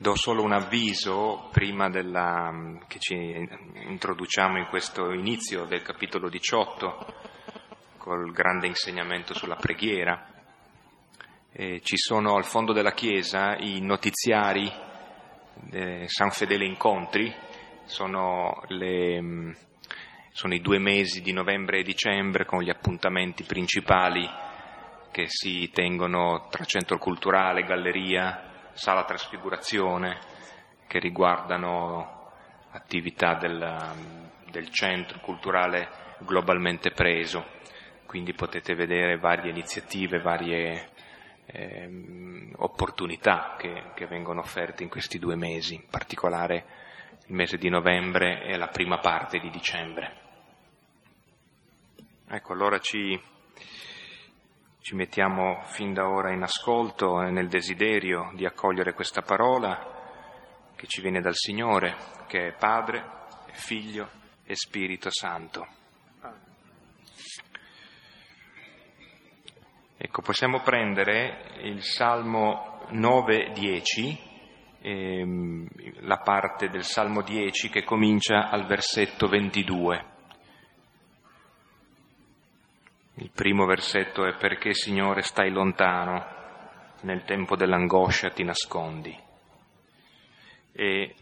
Do solo un avviso prima della, che ci introduciamo in questo inizio del capitolo 18 col grande insegnamento sulla preghiera. Eh, ci sono al fondo della chiesa i notiziari eh, San Fedele Incontri, sono, le, sono i due mesi di novembre e dicembre con gli appuntamenti principali che si tengono tra centro culturale, galleria, sala trasfigurazione che riguardano attività del, del centro culturale globalmente preso, quindi potete vedere varie iniziative, varie eh, opportunità che, che vengono offerte in questi due mesi, in particolare il mese di novembre e la prima parte di dicembre. Ecco, allora ci ci mettiamo fin da ora in ascolto e nel desiderio di accogliere questa parola che ci viene dal Signore, che è Padre, Figlio e Spirito Santo. Ecco, possiamo prendere il Salmo 9-10, ehm, la parte del Salmo 10 che comincia al versetto 22. Il primo versetto è perché Signore stai lontano, nel tempo dell'angoscia ti nascondi. E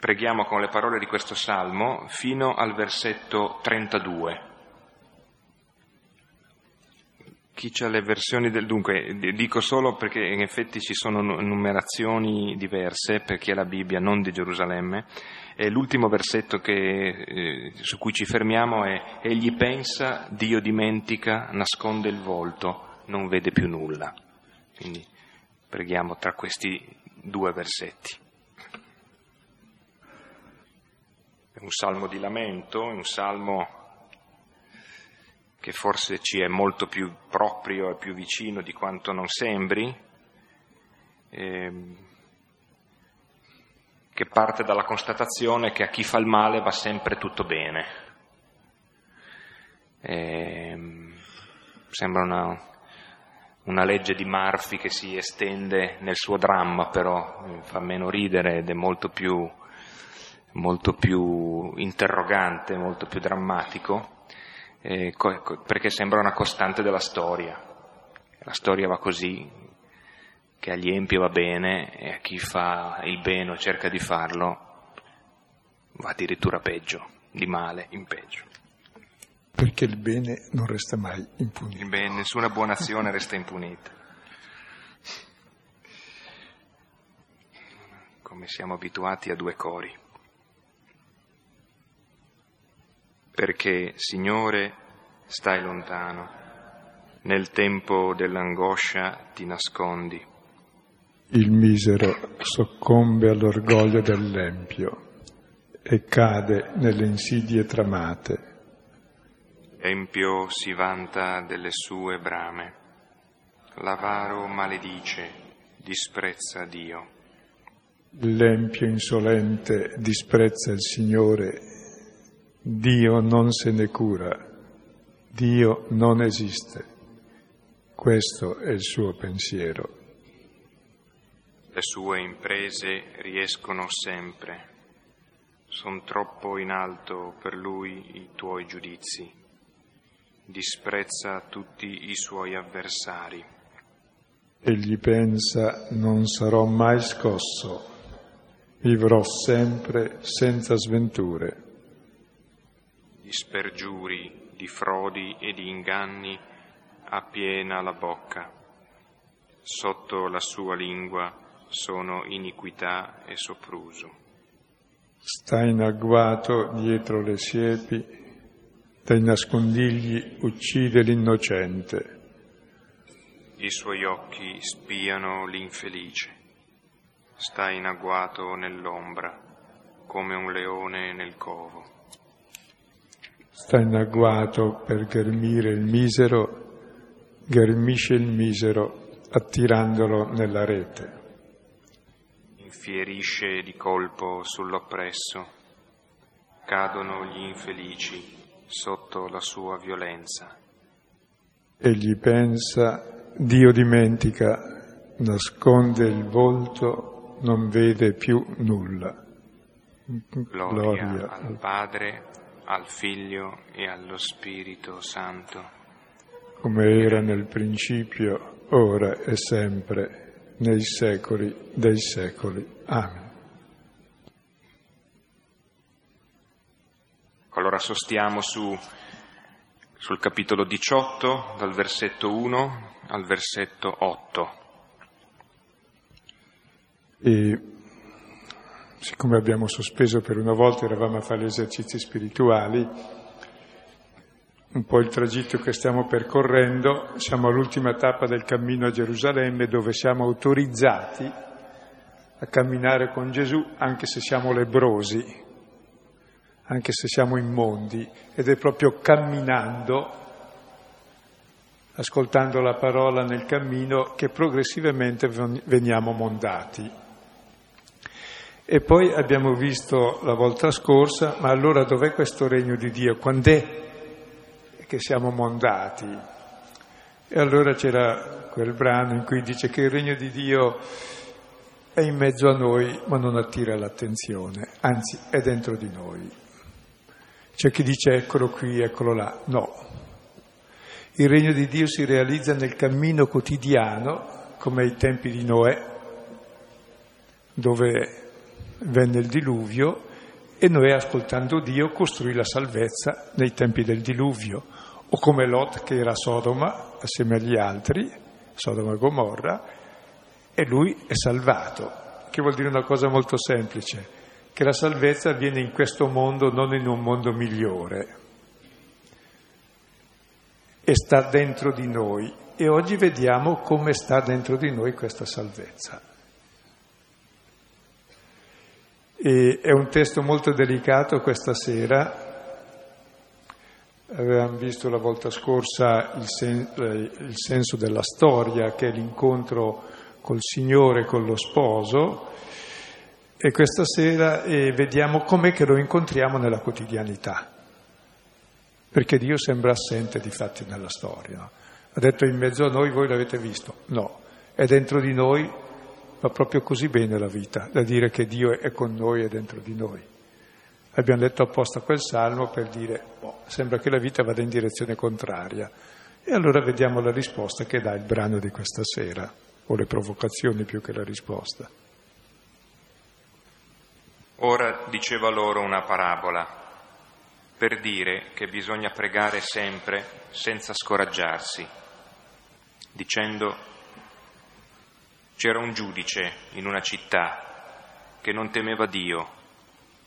preghiamo con le parole di questo salmo fino al versetto 32. Chi ha le versioni del dunque, dico solo perché in effetti ci sono numerazioni diverse per chi ha la Bibbia, non di Gerusalemme, e l'ultimo versetto che, eh, su cui ci fermiamo è Egli pensa, Dio dimentica, nasconde il volto, non vede più nulla. Quindi preghiamo tra questi due versetti. È un salmo di lamento, è un salmo che forse ci è molto più proprio e più vicino di quanto non sembri, eh, che parte dalla constatazione che a chi fa il male va sempre tutto bene. Eh, sembra una, una legge di Murphy che si estende nel suo dramma, però fa meno ridere ed è molto più, molto più interrogante, molto più drammatico eh, perché sembra una costante della storia. La storia va così, che agli empi va bene e a chi fa il bene o cerca di farlo va addirittura peggio, di male in peggio. Perché il bene non resta mai impunito. Il bene, nessuna buona azione resta impunita. Come siamo abituati a due cori. perché, Signore, stai lontano, nel tempo dell'angoscia ti nascondi. Il misero soccombe all'orgoglio dell'empio e cade nelle insidie tramate. L'empio si vanta delle sue brame, l'avaro maledice, disprezza Dio. L'empio insolente disprezza il Signore Dio non se ne cura, Dio non esiste. Questo è il suo pensiero. Le sue imprese riescono sempre, sono troppo in alto per lui i tuoi giudizi, disprezza tutti i suoi avversari. Egli pensa non sarò mai scosso, vivrò sempre senza sventure di spergiuri, di frodi e di inganni ha piena la bocca. Sotto la sua lingua sono iniquità e sopruso. Sta in agguato dietro le siepi, dai nascondigli uccide l'innocente. I suoi occhi spiano l'infelice. Sta in agguato nell'ombra, come un leone nel covo sta in agguato per ghermire il misero, ghermisce il misero attirandolo nella rete. Infierisce di colpo sull'oppresso, cadono gli infelici sotto la sua violenza. Egli pensa, Dio dimentica, nasconde il volto, non vede più nulla. Gloria, Gloria al Padre, al Figlio e allo Spirito Santo. Come era nel principio, ora e sempre, nei secoli dei secoli. Amen. Allora sostiamo su, sul capitolo 18, dal versetto 1 al versetto 8. E siccome abbiamo sospeso per una volta, eravamo a fare gli esercizi spirituali, un po' il tragitto che stiamo percorrendo, siamo all'ultima tappa del cammino a Gerusalemme dove siamo autorizzati a camminare con Gesù anche se siamo lebrosi, anche se siamo immondi, ed è proprio camminando, ascoltando la parola nel cammino, che progressivamente veniamo mondati. E poi abbiamo visto la volta scorsa, ma allora dov'è questo regno di Dio? Quando è che siamo mondati? E allora c'era quel brano in cui dice che il regno di Dio è in mezzo a noi, ma non attira l'attenzione, anzi è dentro di noi. C'è chi dice eccolo qui, eccolo là. No. Il regno di Dio si realizza nel cammino quotidiano, come ai tempi di Noè, dove venne il diluvio e Noè, ascoltando Dio, costruì la salvezza nei tempi del diluvio. O come Lot, che era a Sodoma, assieme agli altri, Sodoma e Gomorra, e lui è salvato, che vuol dire una cosa molto semplice che la salvezza avviene in questo mondo, non in un mondo migliore. E sta dentro di noi. E oggi vediamo come sta dentro di noi questa salvezza. E è un testo molto delicato questa sera. Avevamo visto la volta scorsa il, sen- il senso della storia, che è l'incontro col Signore, con lo sposo, e questa sera eh, vediamo com'è che lo incontriamo nella quotidianità, perché Dio sembra assente di fatti nella storia. No? Ha detto in mezzo a noi, voi l'avete visto? No, è dentro di noi, va proprio così bene la vita, da dire che Dio è con noi e dentro di noi. Abbiamo letto apposta quel salmo per dire, oh, sembra che la vita vada in direzione contraria. E allora vediamo la risposta che dà il brano di questa sera, o le provocazioni più che la risposta. Ora diceva loro una parabola per dire che bisogna pregare sempre senza scoraggiarsi, dicendo c'era un giudice in una città che non temeva Dio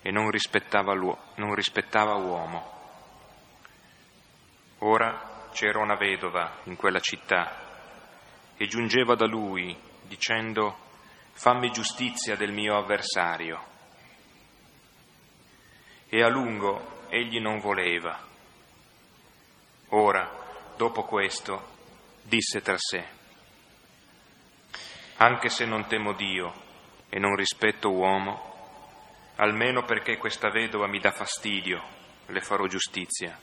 e non rispettava, non rispettava uomo. Ora c'era una vedova in quella città e giungeva da lui dicendo fammi giustizia del mio avversario e a lungo egli non voleva. Ora, dopo questo, disse tra sé, anche se non temo Dio e non rispetto uomo, almeno perché questa vedova mi dà fastidio, le farò giustizia,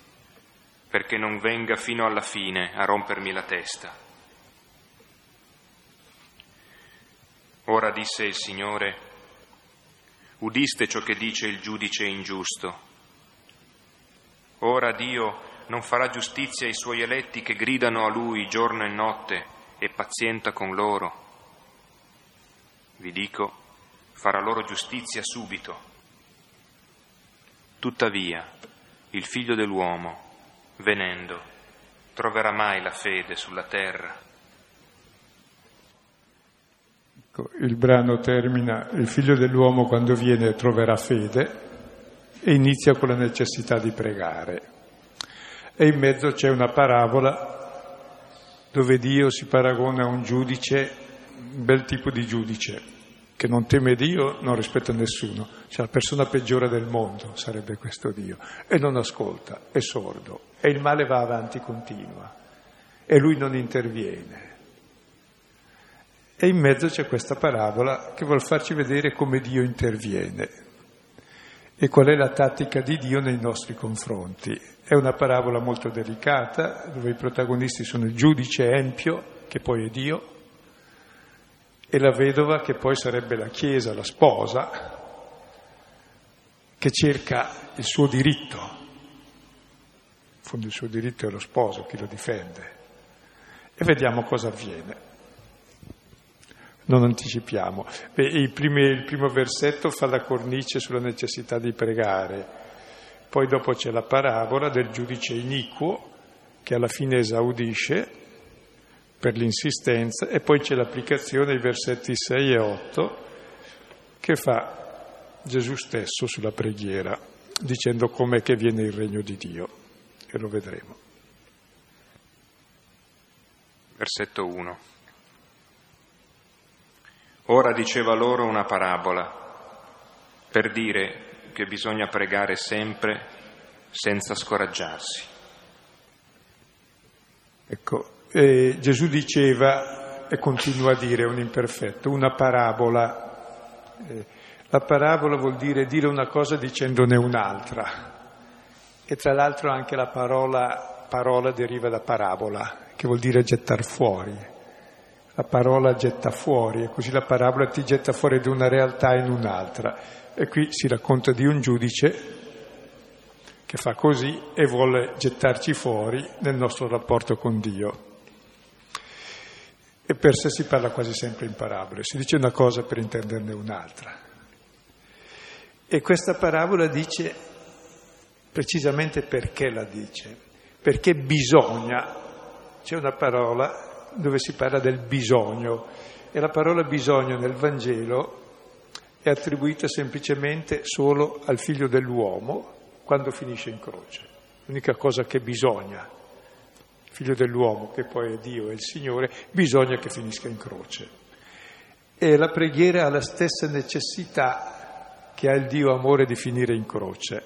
perché non venga fino alla fine a rompermi la testa. Ora disse il Signore, Udiste ciò che dice il giudice ingiusto. Ora Dio non farà giustizia ai suoi eletti che gridano a Lui giorno e notte e pazienta con loro. Vi dico, farà loro giustizia subito. Tuttavia, il figlio dell'uomo, venendo, troverà mai la fede sulla terra? Ecco, il brano termina, il figlio dell'uomo quando viene troverà fede e inizia con la necessità di pregare. E in mezzo c'è una parabola dove Dio si paragona a un giudice, un bel tipo di giudice, che non teme Dio, non rispetta nessuno, cioè la persona peggiore del mondo sarebbe questo Dio, e non ascolta, è sordo, e il male va avanti, continua, e lui non interviene. E in mezzo c'è questa parabola che vuol farci vedere come Dio interviene. E qual è la tattica di Dio nei nostri confronti. È una parabola molto delicata, dove i protagonisti sono il giudice Empio, che poi è Dio, e la vedova che poi sarebbe la Chiesa, la sposa, che cerca il suo diritto. In fondo il suo diritto è lo sposo, chi lo difende. E vediamo cosa avviene. Non anticipiamo. Beh, il, primi, il primo versetto fa la cornice sulla necessità di pregare, poi dopo c'è la parabola del giudice iniquo che alla fine esaudisce per l'insistenza e poi c'è l'applicazione dei versetti 6 e 8 che fa Gesù stesso sulla preghiera, dicendo com'è che viene il regno di Dio e lo vedremo. Versetto 1. Ora diceva loro una parabola per dire che bisogna pregare sempre senza scoraggiarsi. Ecco, eh, Gesù diceva, e continua a dire un imperfetto, una parabola. Eh, la parabola vuol dire dire una cosa dicendone un'altra. E tra l'altro anche la parola, parola deriva da parabola, che vuol dire gettar fuori la parola getta fuori e così la parabola ti getta fuori da una realtà in un'altra. E qui si racconta di un giudice che fa così e vuole gettarci fuori nel nostro rapporto con Dio. E per sé si parla quasi sempre in parabole, si dice una cosa per intenderne un'altra. E questa parabola dice precisamente perché la dice, perché bisogna, c'è una parola dove si parla del bisogno e la parola bisogno nel Vangelo è attribuita semplicemente solo al figlio dell'uomo quando finisce in croce. L'unica cosa che bisogna, figlio dell'uomo, che poi è Dio e il Signore, bisogna che finisca in croce. E la preghiera ha la stessa necessità che ha il Dio amore di finire in croce.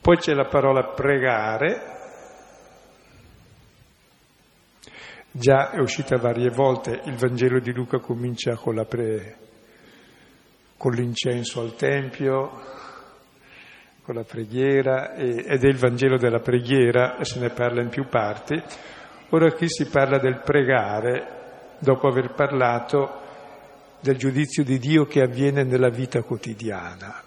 Poi c'è la parola pregare, Già è uscita varie volte, il Vangelo di Luca comincia con, pre... con l'incenso al Tempio, con la preghiera, e... ed è il Vangelo della preghiera, e se ne parla in più parti. Ora qui si parla del pregare, dopo aver parlato del giudizio di Dio che avviene nella vita quotidiana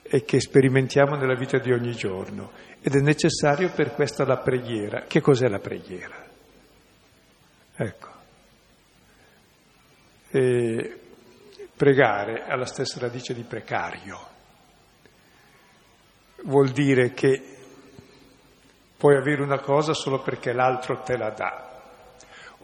e che sperimentiamo nella vita di ogni giorno. Ed è necessario per questa la preghiera. Che cos'è la preghiera? Ecco. E pregare ha la stessa radice di precario. Vuol dire che puoi avere una cosa solo perché l'altro te la dà.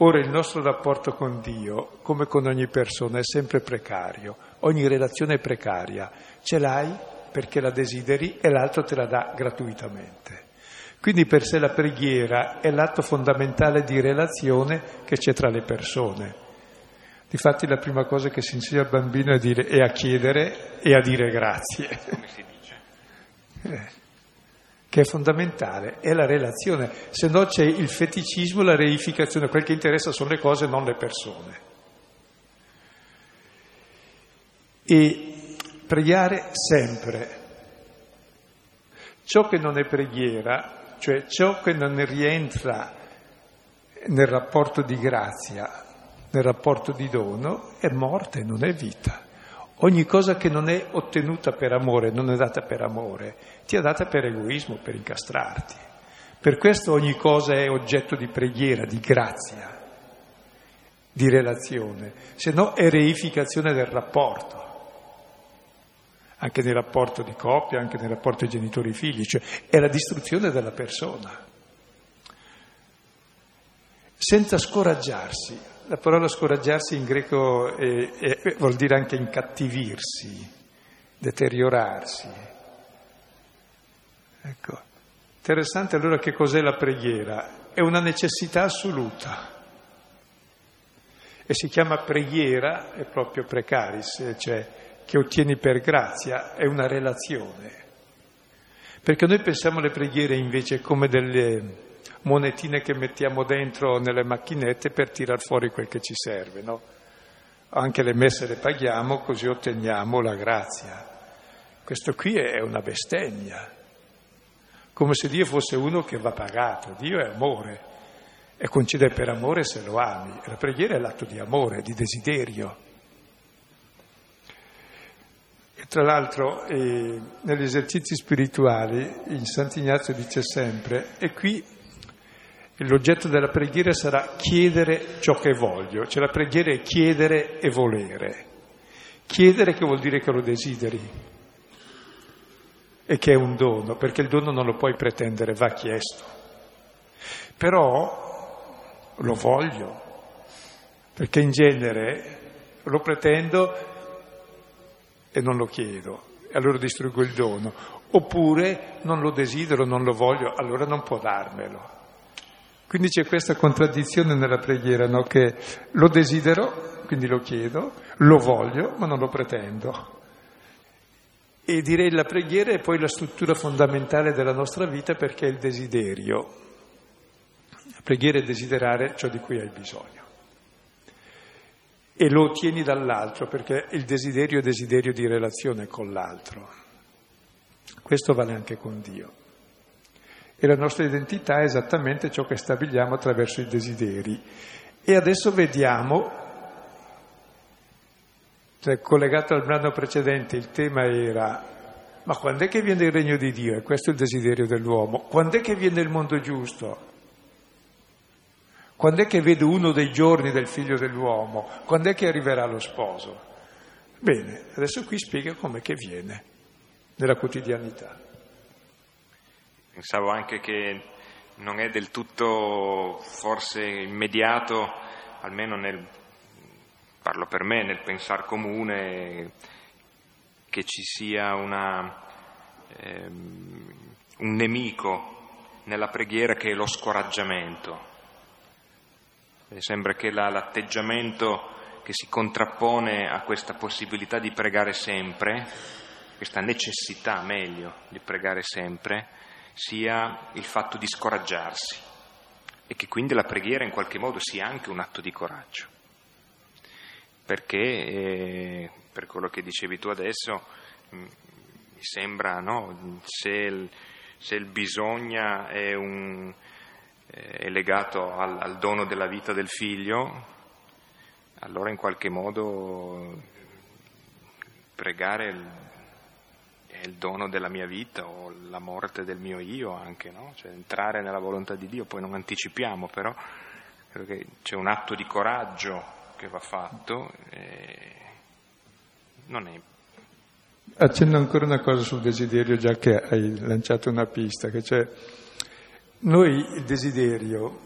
Ora il nostro rapporto con Dio, come con ogni persona, è sempre precario, ogni relazione è precaria. Ce l'hai perché la desideri e l'altro te la dà gratuitamente. Quindi per sé la preghiera è l'atto fondamentale di relazione che c'è tra le persone. Difatti la prima cosa che si insegna al bambino è, dire, è a chiedere e a dire grazie. Come si dice? Eh, che è fondamentale, è la relazione. Se no c'è il feticismo, la reificazione, quel che interessa sono le cose, non le persone. E pregare sempre. Ciò che non è preghiera cioè ciò che non rientra nel rapporto di grazia, nel rapporto di dono, è morte, non è vita. Ogni cosa che non è ottenuta per amore, non è data per amore, ti è data per egoismo, per incastrarti. Per questo ogni cosa è oggetto di preghiera, di grazia, di relazione, se no è reificazione del rapporto anche nel rapporto di coppia, anche nel rapporto genitori-figli, cioè è la distruzione della persona. Senza scoraggiarsi, la parola scoraggiarsi in greco è, è, vuol dire anche incattivirsi, deteriorarsi. Ecco, interessante allora che cos'è la preghiera? È una necessità assoluta e si chiama preghiera, è proprio precaris, cioè che ottieni per grazia, è una relazione. Perché noi pensiamo alle preghiere invece come delle monetine che mettiamo dentro nelle macchinette per tirar fuori quel che ci serve, no? Anche le messe le paghiamo così otteniamo la grazia. Questo qui è una bestemmia, come se Dio fosse uno che va pagato. Dio è amore e concede per amore se lo ami. La preghiera è l'atto di amore, di desiderio. E tra l'altro eh, negli esercizi spirituali il Sant'Ignazio dice sempre, e qui l'oggetto della preghiera sarà chiedere ciò che voglio, cioè la preghiera è chiedere e volere. Chiedere che vuol dire che lo desideri e che è un dono, perché il dono non lo puoi pretendere, va chiesto. Però lo voglio, perché in genere lo pretendo e non lo chiedo, e allora distruggo il dono, oppure non lo desidero, non lo voglio, allora non può darmelo. Quindi c'è questa contraddizione nella preghiera, no? che lo desidero, quindi lo chiedo, lo voglio, ma non lo pretendo. E direi la preghiera è poi la struttura fondamentale della nostra vita perché è il desiderio. Preghiera è desiderare ciò di cui hai bisogno. E lo ottieni dall'altro perché il desiderio è desiderio di relazione con l'altro. Questo vale anche con Dio. E la nostra identità è esattamente ciò che stabiliamo attraverso i desideri. E adesso vediamo, cioè, collegato al brano precedente, il tema era, ma quando è che viene il regno di Dio? E questo è il desiderio dell'uomo. Quando è che viene il mondo giusto? Quando è che vedo uno dei giorni del figlio dell'uomo? Quando è che arriverà lo sposo? Bene, adesso qui spiega com'è che viene nella quotidianità. Pensavo anche che non è del tutto forse immediato, almeno nel, parlo per me, nel pensare comune, che ci sia una, ehm, un nemico nella preghiera che è lo scoraggiamento. Sembra che la, l'atteggiamento che si contrappone a questa possibilità di pregare sempre, questa necessità meglio di pregare sempre, sia il fatto di scoraggiarsi e che quindi la preghiera in qualche modo sia anche un atto di coraggio. Perché, eh, per quello che dicevi tu adesso, mm, mi sembra, no, se il, se il bisogna è un, eh, è legato al, al, dono della vita del figlio, allora in qualche modo pregare è il dono della mia vita o la morte del mio io anche, no? cioè entrare nella volontà di Dio, poi non anticipiamo, però credo che c'è un atto di coraggio che va fatto e non è Accenno ancora una cosa sul desiderio, già che hai lanciato una pista, che c'è noi il desiderio,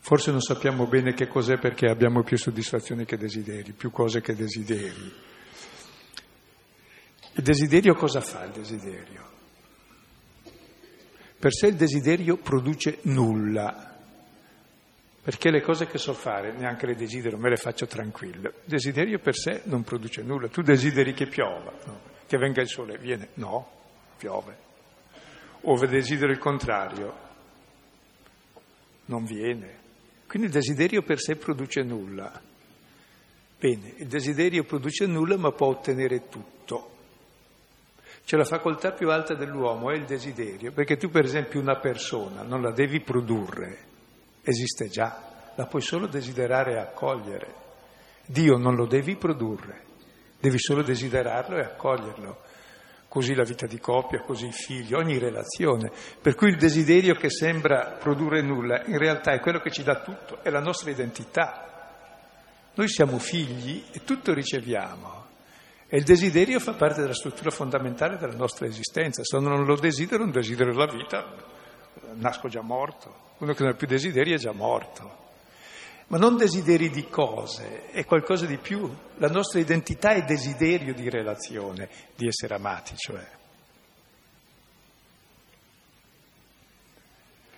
forse non sappiamo bene che cos'è perché abbiamo più soddisfazioni che desideri, più cose che desideri. Il desiderio cosa fa il desiderio? Per sé il desiderio produce nulla, perché le cose che so fare neanche le desidero, me le faccio tranquille. Il desiderio per sé non produce nulla. Tu desideri che piova, no? che venga il sole, viene, no, piove o desidero il contrario, non viene. Quindi il desiderio per sé produce nulla. Bene, il desiderio produce nulla ma può ottenere tutto. Cioè la facoltà più alta dell'uomo è il desiderio, perché tu per esempio una persona non la devi produrre, esiste già, la puoi solo desiderare e accogliere. Dio non lo devi produrre, devi solo desiderarlo e accoglierlo così la vita di coppia, così i figli, ogni relazione. Per cui il desiderio che sembra produrre nulla, in realtà è quello che ci dà tutto, è la nostra identità. Noi siamo figli e tutto riceviamo. E il desiderio fa parte della struttura fondamentale della nostra esistenza. Se non lo desidero, non desidero la vita, nasco già morto. Uno che non ha più desideri è già morto ma non desideri di cose, è qualcosa di più. La nostra identità è desiderio di relazione, di essere amati, cioè.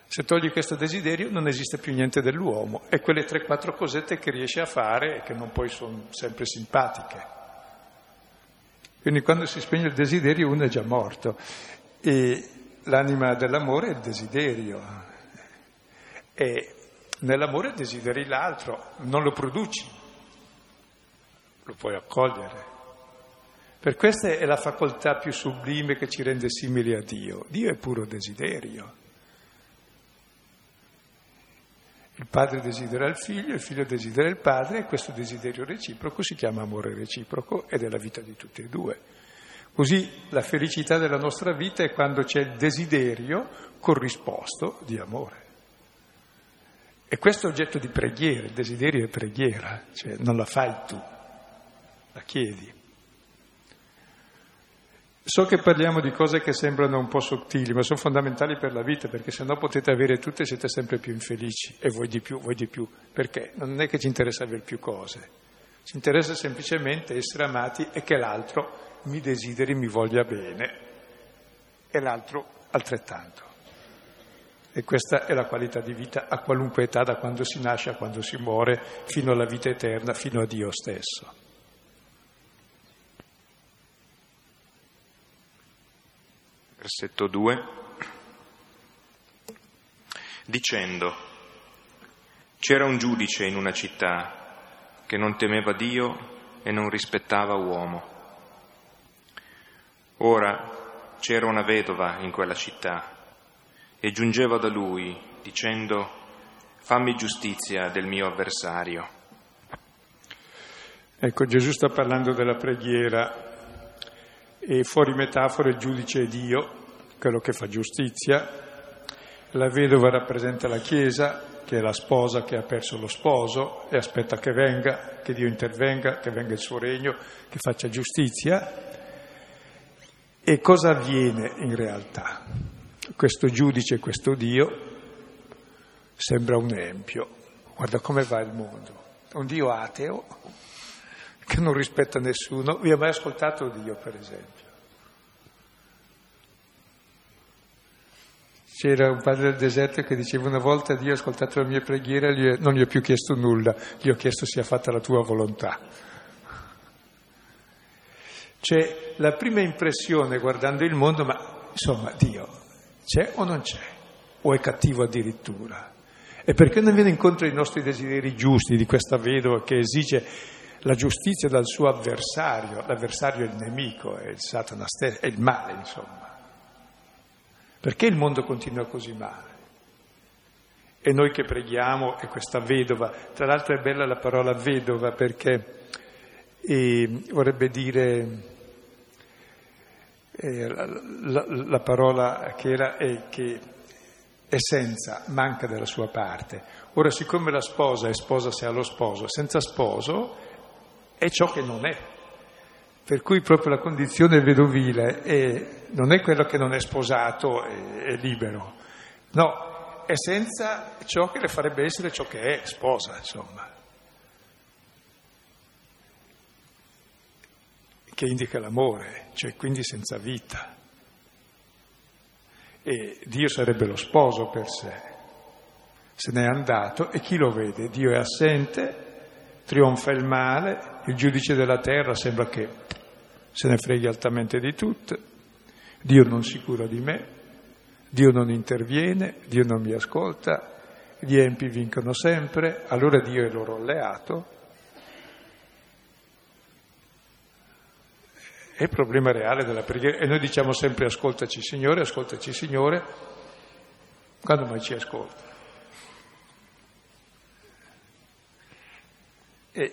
Se togli questo desiderio non esiste più niente dell'uomo e quelle tre quattro cosette che riesce a fare e che non poi sono sempre simpatiche. Quindi quando si spegne il desiderio uno è già morto e l'anima dell'amore è il desiderio. E Nell'amore desideri l'altro, non lo produci, lo puoi accogliere. Per questa è la facoltà più sublime che ci rende simili a Dio. Dio è puro desiderio. Il padre desidera il figlio, il figlio desidera il padre e questo desiderio reciproco si chiama amore reciproco ed è la vita di tutti e due. Così la felicità della nostra vita è quando c'è il desiderio corrisposto di amore. E questo è oggetto di preghiera, il desiderio è preghiera, cioè non la fai tu, la chiedi. So che parliamo di cose che sembrano un po' sottili, ma sono fondamentali per la vita, perché se no potete avere tutte e siete sempre più infelici, e voi di più, voi di più. Perché? Non è che ci interessa avere più cose, ci interessa semplicemente essere amati e che l'altro mi desideri, mi voglia bene, e l'altro altrettanto. E questa è la qualità di vita a qualunque età, da quando si nasce a quando si muore, fino alla vita eterna, fino a Dio stesso. Versetto 2, dicendo, c'era un giudice in una città che non temeva Dio e non rispettava uomo. Ora c'era una vedova in quella città e giungeva da lui dicendo, fammi giustizia del mio avversario. Ecco, Gesù sta parlando della preghiera e fuori metafora il giudice è Dio, quello che fa giustizia, la vedova rappresenta la Chiesa, che è la sposa che ha perso lo sposo e aspetta che venga, che Dio intervenga, che venga il suo regno, che faccia giustizia. E cosa avviene in realtà? Questo giudice, questo Dio, sembra un empio. Guarda come va il mondo. Un Dio ateo che non rispetta nessuno. Vi ha mai ascoltato Dio, per esempio? C'era un padre del deserto che diceva una volta Dio ha ascoltato la mia preghiera e non gli ho più chiesto nulla, gli ho chiesto sia fatta la tua volontà. Cioè, la prima impressione guardando il mondo, ma insomma, Dio c'è o non c'è? O è cattivo addirittura? E perché non viene incontro ai nostri desideri giusti di questa vedova che esige la giustizia dal suo avversario, l'avversario è il nemico, è il Satana stesso, è il male, insomma. Perché il mondo continua così male? E noi che preghiamo, e questa vedova, tra l'altro è bella la parola vedova perché eh, vorrebbe dire eh, la, la, la, parola che era è che è senza, manca della sua parte. Ora, siccome la sposa è sposa se ha lo sposo, senza sposo è ciò che non è. Per cui proprio la condizione vedovile è, non è quello che non è sposato e è libero, no, è senza ciò che le farebbe essere ciò che è, sposa, insomma. Che indica l'amore, cioè quindi senza vita. E Dio sarebbe lo sposo per sé. Se n'è andato e chi lo vede? Dio è assente, trionfa il male, il giudice della terra sembra che se ne freghi altamente di tutto, Dio non si cura di me, Dio non interviene, Dio non mi ascolta, gli empi vincono sempre, allora Dio è loro alleato. È il problema reale della preghiera e noi diciamo sempre ascoltaci Signore, ascoltaci Signore, quando mai ci ascolta? E,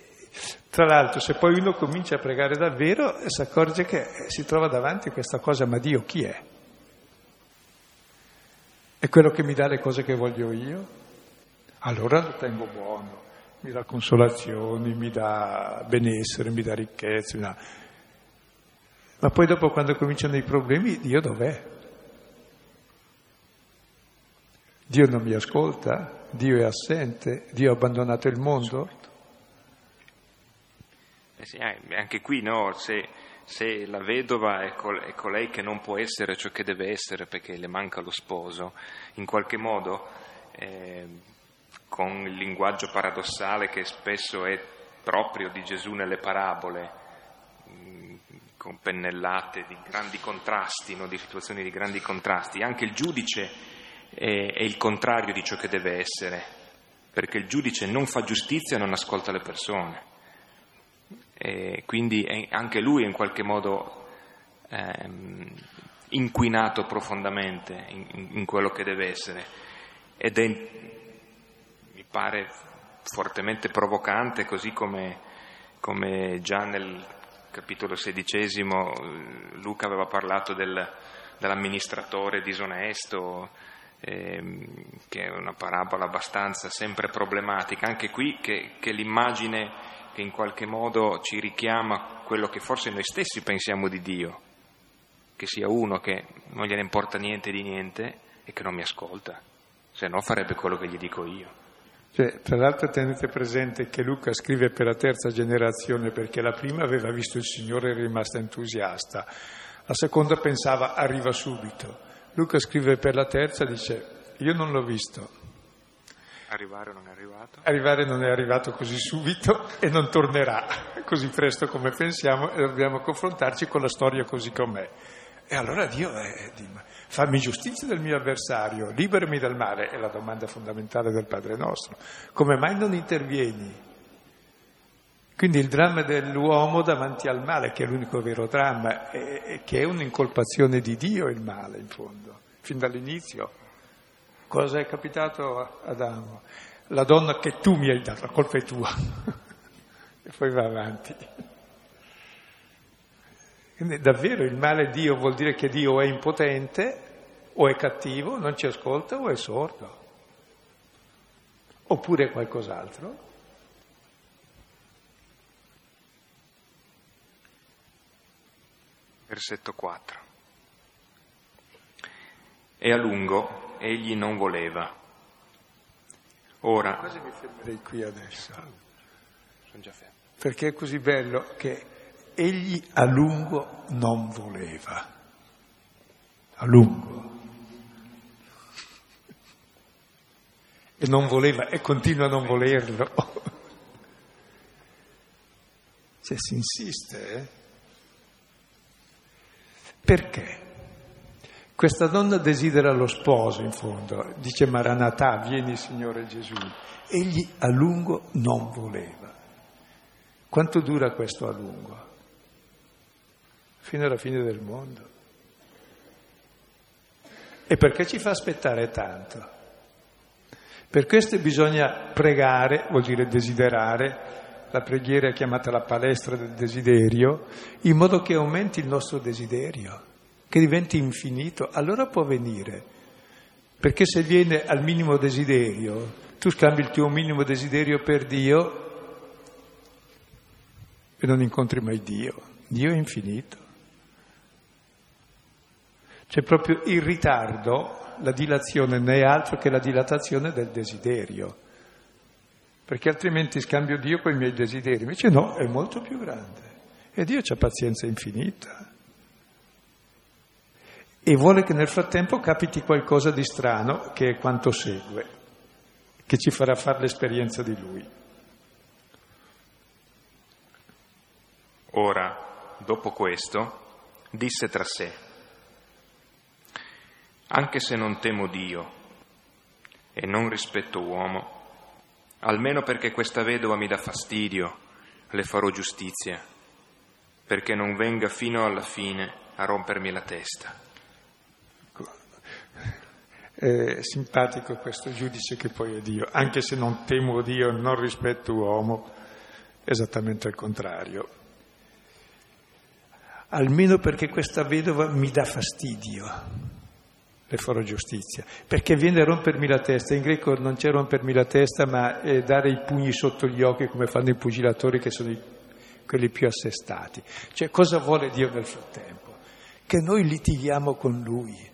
tra l'altro, se poi uno comincia a pregare davvero, si accorge che si trova davanti a questa cosa, ma Dio chi è? È quello che mi dà le cose che voglio io? Allora lo tengo buono, mi dà consolazioni, mi dà benessere, mi dà ricchezza, mi dà... ma poi dopo quando cominciano i problemi, Dio dov'è? Dio non mi ascolta? Dio è assente? Dio ha abbandonato il mondo? Eh sì, eh, anche qui no, se, se la vedova è, col, è, colei che non può essere ciò che deve essere perché le manca lo sposo, in qualche modo, eh, con il linguaggio paradossale che spesso è proprio di Gesù nelle parabole, mh, con pennellate di grandi contrasti, no, di situazioni di grandi contrasti, anche il giudice è, è il contrario di ciò che deve essere, perché il giudice non fa giustizia e non ascolta le persone e quindi anche lui è in qualche modo ehm, inquinato profondamente in, in, quello che deve essere. Ed è, mi appare fortemente provocante, così come, come già nel capitolo sedicesimo Luca aveva parlato del, dell'amministratore disonesto, ehm, che è una parabola abbastanza sempre problematica, anche qui che, che l'immagine che in qualche modo ci richiama quello che forse noi stessi pensiamo di Dio, che sia uno che non gliene importa niente di niente e che non mi ascolta, se no farebbe quello che gli dico io. Cioè, tra l'altro tenete presente che Luca scrive per la terza generazione perché la prima aveva visto il Signore e è rimasta entusiasta, la seconda pensava arriva subito. Luca scrive per la terza e dice io non l'ho visto. Arrivare non è arrivato. Arrivare non è arrivato così subito e non tornerà così presto come pensiamo e dobbiamo confrontarci con la storia così com'è. E allora Dio è, fammi giustizia del mio avversario, liberami dal male, è la domanda fondamentale del Padre nostro. Come mai non intervieni? Quindi il dramma dell'uomo davanti al male, che è l'unico vero dramma, è che è un'incolpazione di Dio il male, in fondo, fin dall'inizio. Cosa è capitato ad Adamo? La donna che tu mi hai dato, la colpa è tua. e poi va avanti. Quindi davvero il male Dio vuol dire che Dio è impotente o è cattivo, non ci ascolta o è sordo. Oppure qualcos'altro. Versetto 4. E a lungo egli non voleva. Ora. Quasi mi fermerei qui adesso. Sono già fermo. Perché è così bello che egli a lungo non voleva. A lungo. E non voleva e continua a non volerlo. Cioè si insiste, eh? Perché? Questa donna desidera lo sposo in fondo, dice Maranatà, vieni Signore Gesù. Egli a lungo non voleva. Quanto dura questo a lungo? fino alla fine del mondo. E perché ci fa aspettare tanto? Per questo bisogna pregare, vuol dire desiderare, la preghiera è chiamata la palestra del desiderio, in modo che aumenti il nostro desiderio, che diventi infinito, allora può venire. Perché se viene al minimo desiderio, tu scambi il tuo minimo desiderio per Dio e non incontri mai Dio. Dio è infinito. C'è proprio il ritardo, la dilazione non è altro che la dilatazione del desiderio. Perché altrimenti scambio Dio con i miei desideri. Invece no, è molto più grande. E Dio ha pazienza infinita. E vuole che nel frattempo capiti qualcosa di strano, che è quanto segue, che ci farà fare l'esperienza di Lui. Ora, dopo questo, disse tra sé, anche se non temo Dio e non rispetto uomo, almeno perché questa vedova mi dà fastidio, le farò giustizia, perché non venga fino alla fine a rompermi la testa. È simpatico questo giudice che poi è Dio, anche se non temo Dio non rispetto uomo, esattamente al contrario. Almeno perché questa vedova mi dà fastidio le farò giustizia, perché viene a rompermi la testa, in greco non c'è rompermi la testa, ma è dare i pugni sotto gli occhi come fanno i pugilatori che sono i, quelli più assestati. Cioè cosa vuole Dio nel frattempo? Che noi litighiamo con Lui.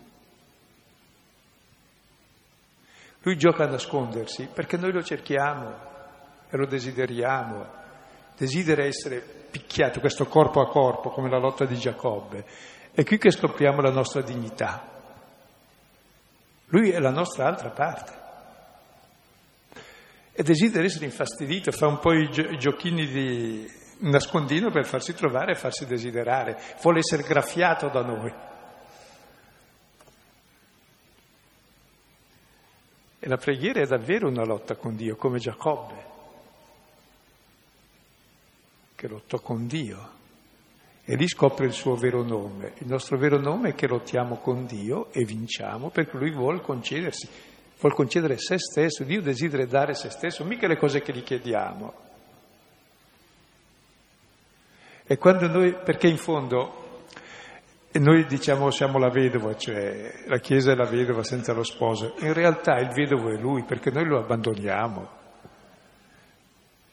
Lui gioca a nascondersi perché noi lo cerchiamo e lo desideriamo, desidera essere picchiato, questo corpo a corpo, come la lotta di Giacobbe. È qui che scopriamo la nostra dignità. Lui è la nostra altra parte. E desidera essere infastidito, fa un po' i, gio- i giochini di nascondino per farsi trovare e farsi desiderare. Vuole essere graffiato da noi. E la preghiera è davvero una lotta con Dio, come Giacobbe, che lottò con Dio. E lì scopre il suo vero nome. Il nostro vero nome è che lottiamo con Dio e vinciamo perché Lui vuole concedersi vuol concedere se stesso, Dio desidera dare se stesso, mica le cose che gli chiediamo. E quando noi, perché in fondo noi diciamo siamo la vedova, cioè la Chiesa è la vedova senza lo sposo, in realtà il vedovo è lui perché noi lo abbandoniamo.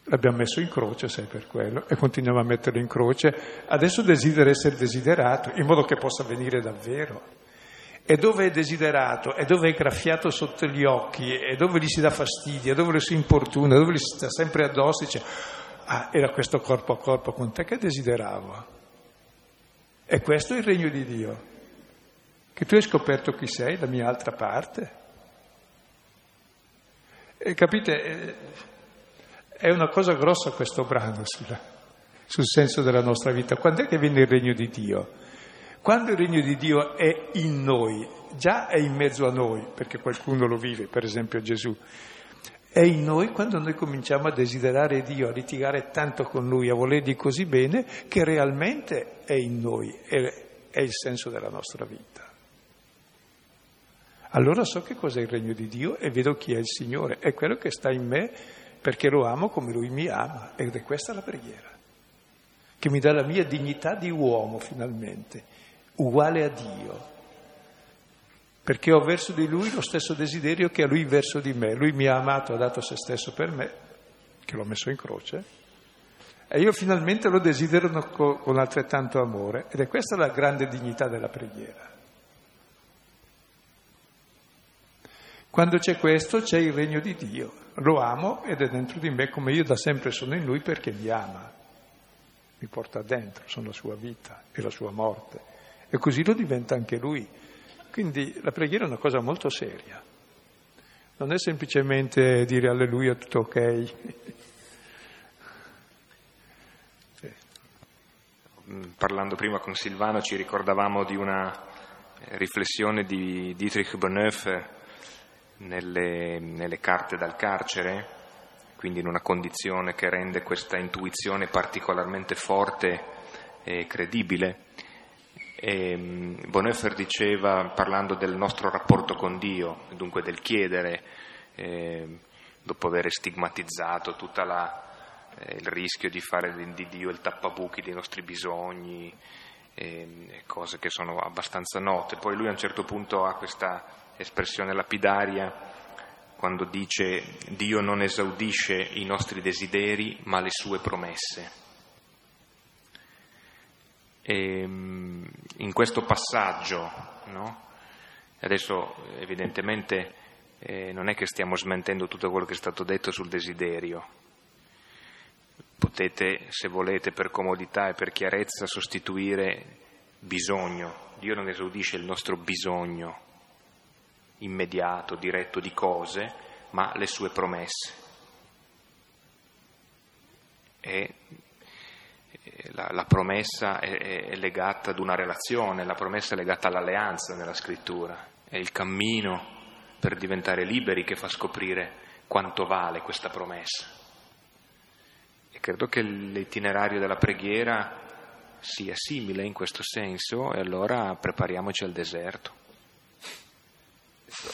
L'abbiamo messo in croce, sai per quello, e continuiamo a metterlo in croce. Adesso desidera essere desiderato, in modo che possa venire davvero. E dove è desiderato, e dove è graffiato sotto gli occhi, e dove gli si dà fastidio, e dove lo si importuna, dove gli si sta sempre addosso, dice, ah, era questo corpo a corpo con te che desideravo. E questo è il regno di Dio, che tu hai scoperto chi sei, la mia altra parte. E capite, è una cosa grossa questo brano sulla, sul senso della nostra vita. Quando è che viene il regno di Dio? Quando il regno di Dio è in noi, già è in mezzo a noi, perché qualcuno lo vive, per esempio Gesù, è in noi quando noi cominciamo a desiderare Dio, a litigare tanto con Lui, a volergli così bene, che realmente è in noi, è, è il senso della nostra vita. Allora so che cos'è il regno di Dio e vedo chi è il Signore, è quello che sta in me perché lo amo come Lui mi ama ed è questa la preghiera, che mi dà la mia dignità di uomo finalmente uguale a Dio, perché ho verso di Lui lo stesso desiderio che ha Lui verso di me. Lui mi ha amato, ha dato se stesso per me, che l'ho messo in croce, e io finalmente lo desidero con altrettanto amore, ed è questa la grande dignità della preghiera. Quando c'è questo c'è il regno di Dio, lo amo ed è dentro di me come io da sempre sono in Lui perché mi ama, mi porta dentro, sono la sua vita e la sua morte e così lo diventa anche lui. Quindi la preghiera è una cosa molto seria, non è semplicemente dire alleluia, tutto ok. sì. Parlando prima con Silvano ci ricordavamo di una riflessione di Dietrich Bonhoeffer nelle, nelle carte dal carcere, quindi in una condizione che rende questa intuizione particolarmente forte e credibile e ehm, Bonhoeffer diceva, parlando del nostro rapporto con Dio, dunque del chiedere, eh, dopo aver stigmatizzato tutto eh, il rischio di fare di Dio il tappabuchi dei nostri bisogni, eh, cose che sono abbastanza note. Poi lui a un certo punto ha questa espressione lapidaria quando dice Dio non esaudisce i nostri desideri ma le sue promesse. E, ehm, in questo passaggio, no? adesso evidentemente eh, non è che stiamo smentendo tutto quello che è stato detto sul desiderio, potete, se volete, per comodità e per chiarezza, sostituire bisogno. Dio non esaudisce il nostro bisogno immediato, diretto di cose, ma le sue promesse. E la, la promessa è, è, legata ad una relazione, la promessa è legata all'alleanza nella scrittura, è il cammino per diventare liberi che fa scoprire quanto vale questa promessa. E credo che l'itinerario della preghiera sia simile in questo senso e allora prepariamoci al deserto.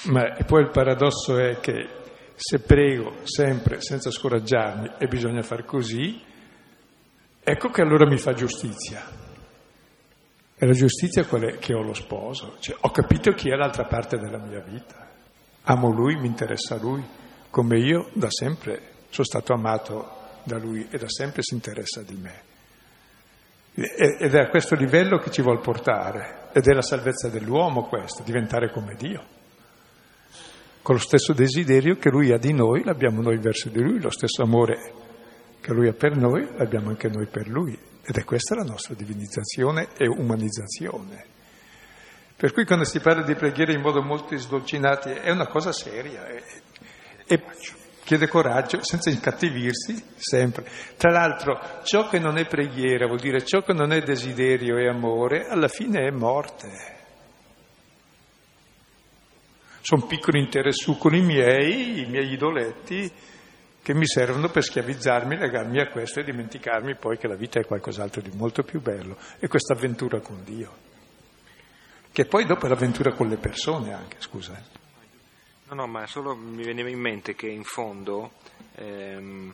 Ma poi il paradosso è che se prego sempre senza scoraggiarmi e bisogna far così, Ecco che allora mi fa giustizia. E la giustizia qual è? Che ho lo sposo. Cioè, ho capito chi è l'altra parte della mia vita. Amo lui, mi interessa lui, come io da sempre sono stato amato da lui e da sempre si interessa di me. Ed è a questo livello che ci vuol portare. Ed è la salvezza dell'uomo questo, diventare come Dio. Con lo stesso desiderio che lui ha di noi, l'abbiamo noi verso di lui, lo stesso amore che Lui ha per noi, l'abbiamo anche noi per Lui. Ed è questa la nostra divinizzazione e umanizzazione. Per cui quando si parla di preghiera in modo molto sdolcinato è una cosa seria e, e chiede coraggio senza incattivirsi sempre. Tra l'altro ciò che non è preghiera vuol dire ciò che non è desiderio e amore, alla fine è morte. Sono piccoli interessucoli miei, i miei idoletti, che mi servono per schiavizzarmi, legarmi a questo e dimenticarmi poi che la vita è qualcos'altro di molto più bello e questa avventura con Dio, che poi dopo è l'avventura con le persone anche, scusa. Eh. No, no, ma solo mi veniva in mente che in fondo ehm,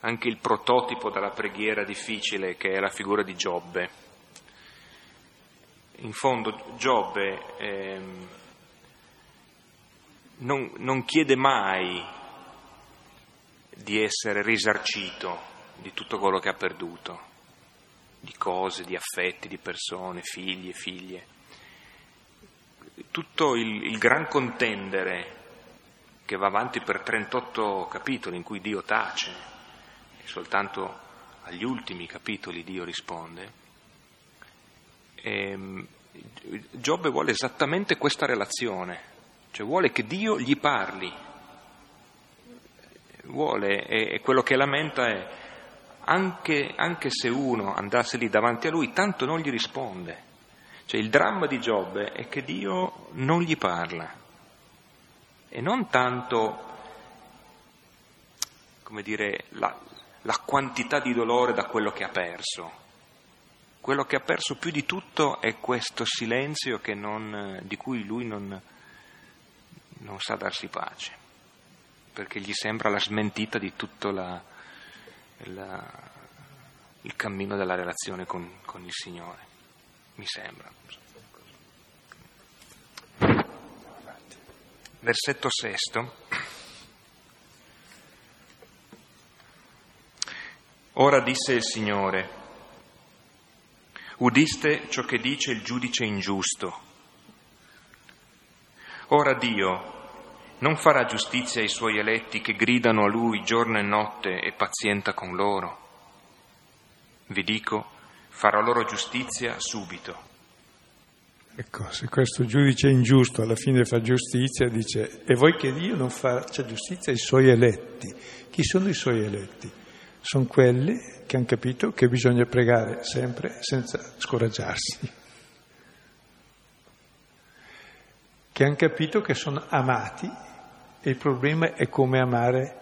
anche il prototipo della preghiera difficile, che è la figura di Giobbe, in fondo Giobbe ehm, non, non chiede mai di essere risarcito di tutto quello che ha perduto, di cose, di affetti, di persone, figli e figlie. Tutto il, il gran contendere che va avanti per 38 capitoli in cui Dio tace e soltanto agli ultimi capitoli Dio risponde, ehm, Giobbe vuole esattamente questa relazione, cioè vuole che Dio gli parli, vuole, e, e quello che lamenta è anche, anche, se uno andasse lì davanti a lui, tanto non gli risponde. Cioè il dramma di Giobbe è che Dio non gli parla e non tanto, come dire, la, la quantità di dolore da quello che ha perso. Quello che ha perso più di tutto è questo silenzio non, di cui lui non, non sa darsi pace perché gli sembra la smentita di tutto la, la, il cammino della relazione con, con il Signore. Mi sembra. Versetto sesto. Ora disse il Signore, udiste ciò che dice il giudice ingiusto. Ora Dio, non farà giustizia ai suoi eletti che gridano a lui giorno e notte e pazienta con loro? Vi dico, farà loro giustizia subito. Ecco, se questo giudice ingiusto alla fine fa giustizia, dice, e voi che Dio non faccia giustizia ai suoi eletti? Chi sono i suoi eletti? Sono quelli che hanno capito che bisogna pregare sempre senza scoraggiarsi, che hanno capito che sono amati il problema è come amare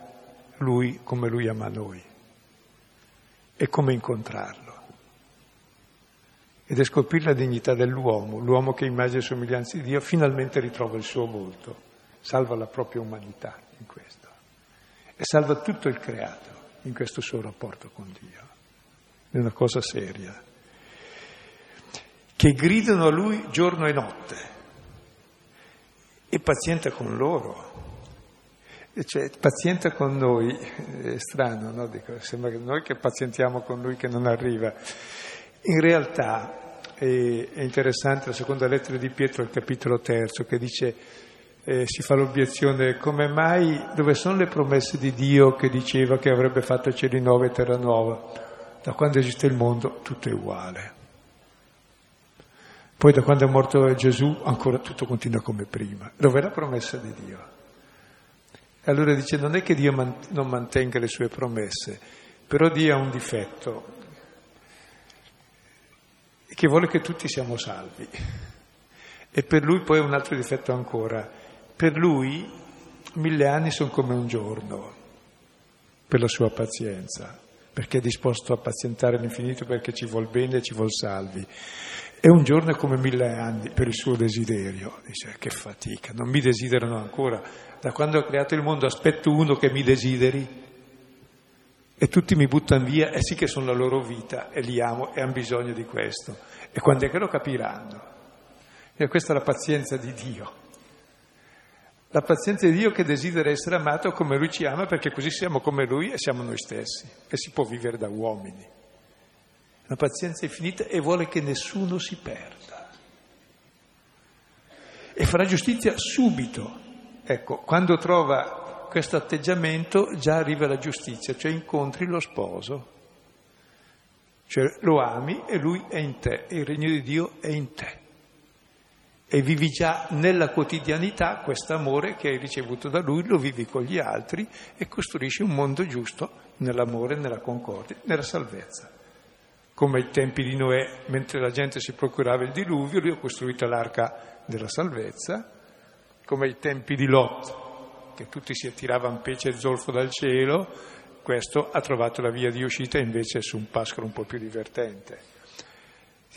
lui come lui ama noi e come incontrarlo. Ed è scoprire la dignità dell'uomo, l'uomo che immagina e somiglianza di Dio finalmente ritrova il suo volto, salva la propria umanità in questo e salva tutto il creato in questo suo rapporto con Dio. È una cosa seria. Che gridano a lui giorno e notte e pazienta con loro cioè, pazienta con noi, è strano, no? Dico, sembra che noi che pazientiamo con lui che non arriva. In realtà è, è interessante la seconda lettera di Pietro, il capitolo terzo, che dice, eh, si fa l'obiezione, come mai, dove sono le promesse di Dio che diceva che avrebbe fatto cieli nuovi e terra nuova? Da quando esiste il mondo tutto è uguale. Poi da quando è morto Gesù ancora tutto continua come prima. Dov'è la promessa di Dio? Allora dice, non è che Dio man- non mantenga le sue promesse, però Dio ha un difetto, che vuole che tutti siamo salvi. E per lui poi un altro difetto ancora. Per lui mille anni sono come un giorno, per la sua pazienza, perché è disposto a pazientare l'infinito perché ci vuol bene e ci vuol salvi. E un giorno è come mille anni per il suo desiderio. Dice, che fatica, non mi desiderano ancora, da quando ho creato il mondo aspetto uno che mi desideri e tutti mi buttano via e sì che sono la loro vita e li amo e hanno bisogno di questo. E quando è che lo capiranno? E questa è la pazienza di Dio. La pazienza di Dio che desidera essere amato come Lui ci ama perché così siamo come Lui e siamo noi stessi e si può vivere da uomini. La pazienza infinita e vuole che nessuno si perda. E farà giustizia subito, Ecco, quando trova questo atteggiamento già arriva la giustizia, cioè incontri lo sposo, cioè lo ami e lui è in te, e il regno di Dio è in te. E vivi già nella quotidianità questo amore che hai ricevuto da lui, lo vivi con gli altri e costruisci un mondo giusto nell'amore, nella concordia, nella salvezza. Come ai tempi di Noè, mentre la gente si procurava il diluvio, lui ha costruito l'arca della salvezza come ai tempi di Lot, che tutti si attiravano pece e zolfo dal cielo, questo ha trovato la via di uscita invece su un pascolo un po' più divertente.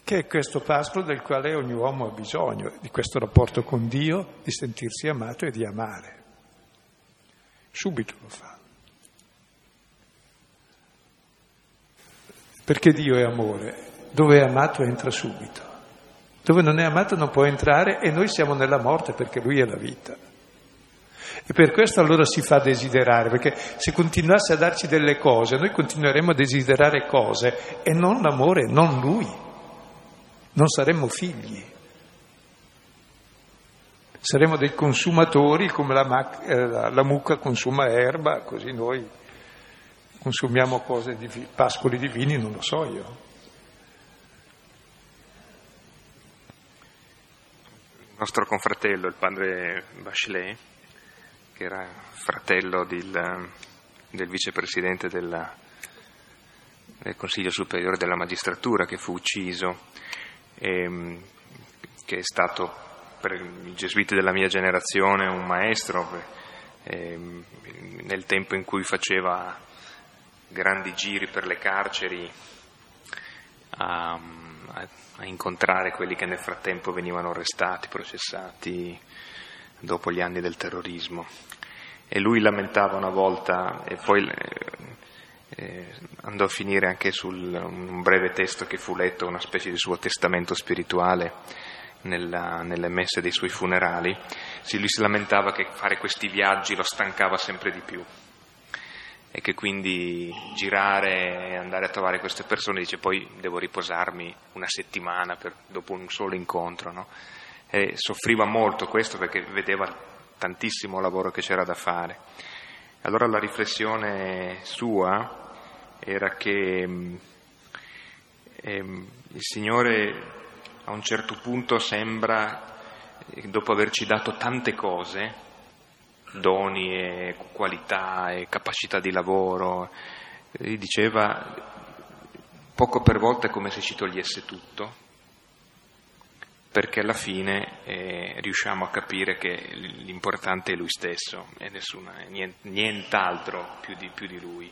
che è questo pascolo del quale ogni uomo ha bisogno, di questo rapporto con Dio, di sentirsi amato e di amare. Subito lo fa. Perché Dio è amore. Dove è amato entra subito. Dove non è amato non può entrare e noi siamo nella morte perché Lui è la vita. E per questo allora si fa desiderare, perché se continuasse a darci delle cose, noi continueremo a desiderare cose e non l'amore, non Lui. Non saremmo figli. Saremo dei consumatori come la, mac- eh, la mucca consuma erba, così noi consumiamo cose, div- pascoli divini, non lo so io. Il nostro confratello, il padre Bachelet, che era fratello del, del vicepresidente della, del Consiglio Superiore della Magistratura, che fu ucciso, e, ehm, che è stato per i gesuiti della mia generazione un maestro, eh, nel tempo in cui faceva grandi giri per le carceri a, a, incontrare quelli che nel frattempo venivano arrestati, processati dopo gli anni del terrorismo. E lui lamentava una volta, e poi eh, eh, andò a finire anche su un breve testo che fu letto, una specie di suo testamento spirituale, nella, nelle messe dei suoi funerali, si, lui si lamentava che fare questi viaggi lo stancava sempre di più e che quindi girare e andare a trovare queste persone dice poi devo riposarmi una settimana per, dopo un solo incontro. No? E soffriva molto questo perché vedeva tantissimo lavoro che c'era da fare. Allora la riflessione sua era che ehm, il Signore a un certo punto sembra, dopo averci dato tante cose, doni e qualità e capacità di lavoro, gli diceva poco per volta è come se ci togliesse tutto, perché alla fine eh, riusciamo a capire che l'importante è lui stesso e nessuna, nient'altro più di, più di lui.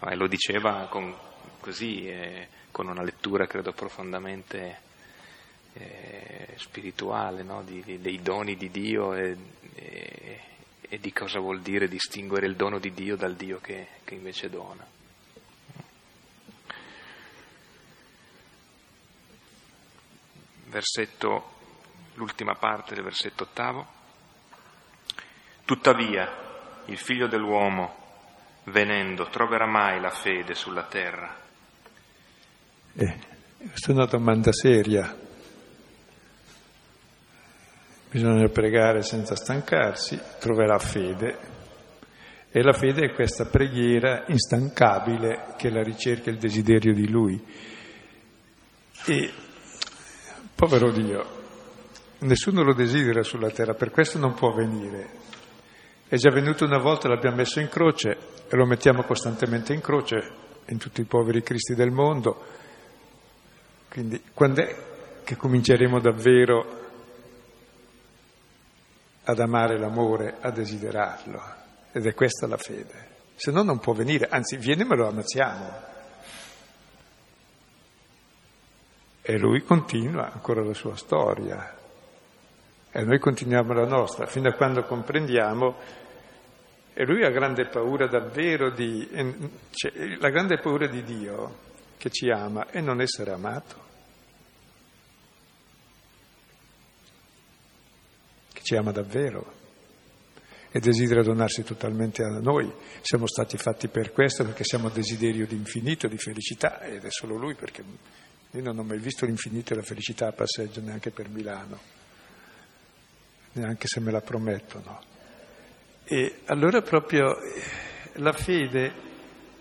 No, e lo diceva con, così, eh, con una lettura credo profondamente eh, spirituale, no? di, di, dei doni di Dio e, e, e, di cosa vuol dire distinguere il dono di Dio dal Dio che, che invece dona. Versetto, l'ultima parte del versetto ottavo. Tuttavia, il figlio dell'uomo, venendo, troverà mai la fede sulla terra? Eh, questa è una domanda seria. Bisogna pregare senza stancarsi, troverà fede. E la fede è questa preghiera instancabile che la ricerca e il desiderio di Lui. E, povero Dio, nessuno lo desidera sulla terra, per questo non può venire. È già venuto una volta, l'abbiamo messo in croce e lo mettiamo costantemente in croce in tutti i poveri cristi del mondo. Quindi quando è che cominceremo davvero ad amare l'amore, a desiderarlo. Ed è questa la fede. Se no non può venire, anzi viene me lo ammazziamo. E lui continua ancora la sua storia. E noi continuiamo la nostra, fino a quando comprendiamo. E lui ha grande paura davvero di... Cioè, la grande paura di Dio che ci ama è non essere amato. Ci ama davvero e desidera donarsi totalmente a noi. Siamo stati fatti per questo, perché siamo desiderio di infinito, di felicità, ed è solo Lui, perché io non ho mai visto l'infinito e la felicità a passeggio neanche per Milano, neanche se me la promettono. E allora proprio eh, la fede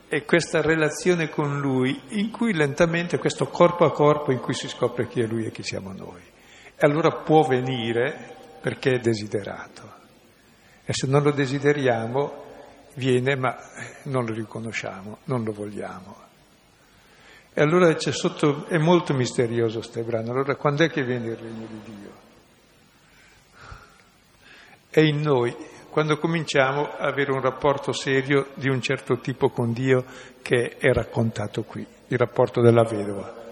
è questa relazione con Lui, in cui lentamente, questo corpo a corpo, in cui si scopre chi è Lui e chi siamo noi. E allora può venire perché è desiderato. E se non lo desideriamo, viene, ma non lo riconosciamo, non lo vogliamo. E allora c'è sotto, è molto misterioso questo brano. Allora quando è che viene il regno di Dio? È in noi, quando cominciamo a avere un rapporto serio di un certo tipo con Dio che è raccontato qui, il rapporto della vedova.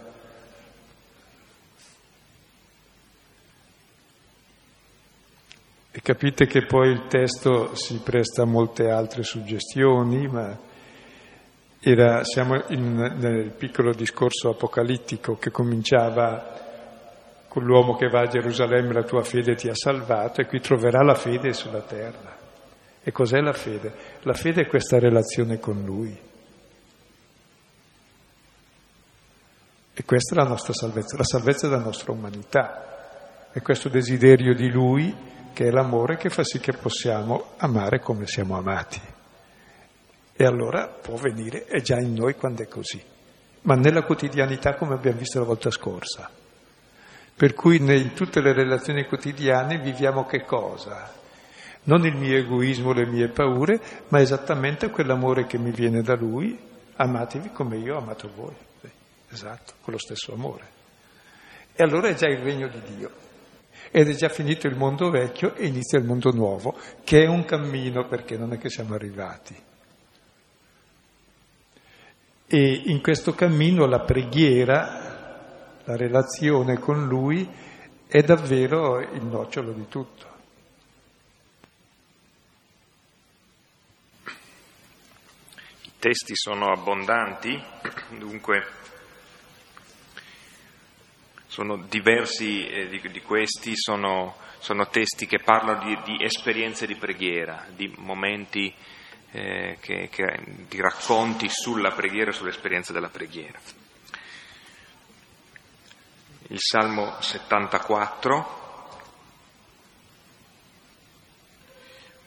Capite che poi il testo si presta a molte altre suggestioni, ma era, siamo in, nel piccolo discorso apocalittico che cominciava con l'uomo che va a Gerusalemme, la tua fede ti ha salvato, e qui troverà la fede sulla terra. E cos'è la fede? La fede è questa relazione con Lui. E questa è la nostra salvezza, la salvezza della nostra umanità. È questo desiderio di Lui che è l'amore che fa sì che possiamo amare come siamo amati. E allora può venire, è già in noi quando è così, ma nella quotidianità come abbiamo visto la volta scorsa. Per cui in tutte le relazioni quotidiane viviamo che cosa? Non il mio egoismo, le mie paure, ma esattamente quell'amore che mi viene da Lui, amatevi come io ho amato voi. Esatto, con lo stesso amore. E allora è già il regno di Dio ed è già finito il mondo vecchio e inizia il mondo nuovo, che è un cammino perché non è che siamo arrivati. E in questo cammino la preghiera, la relazione con Lui è davvero il nocciolo di tutto. I testi sono abbondanti, dunque sono diversi eh, di, di, questi, sono, sono, testi che parlano di, di, esperienze di preghiera, di momenti, eh, che, che, di racconti sulla preghiera e sull'esperienza della preghiera. Il Salmo 74,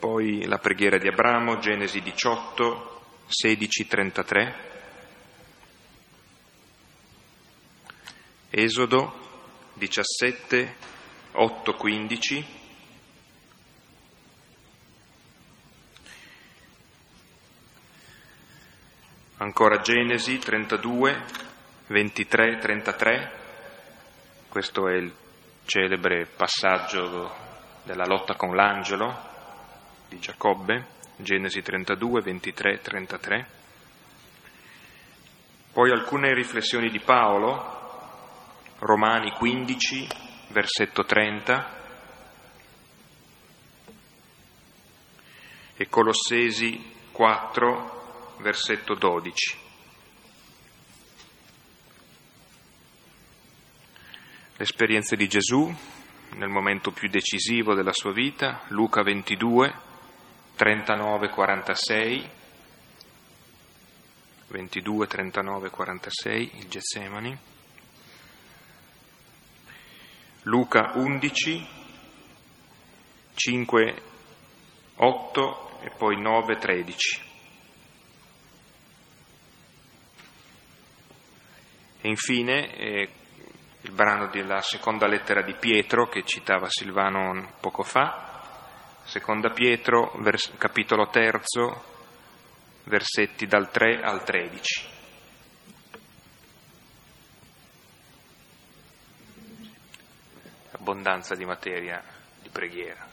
poi la preghiera di Abramo, Genesi 18, 16, 33. Esodo 17, 8, 15. Ancora Genesi 32, 23, 33. Questo è il celebre passaggio della lotta con l'angelo di Giacobbe, Genesi 32, 23, 33. Poi alcune riflessioni di Paolo Romani 15, versetto 30 e Colossesi 4, versetto 12. L'esperienza di Gesù nel momento più decisivo della sua vita, Luca 22, 39, 46, 22, 39, 46, il Getsemani. Luca 11, 5, 8 e poi 9, 13. E infine eh, il brano della seconda lettera di Pietro che citava Silvano poco fa, seconda Pietro, vers- capitolo terzo, versetti dal 3 al 13. Abbondanza di materia di preghiera,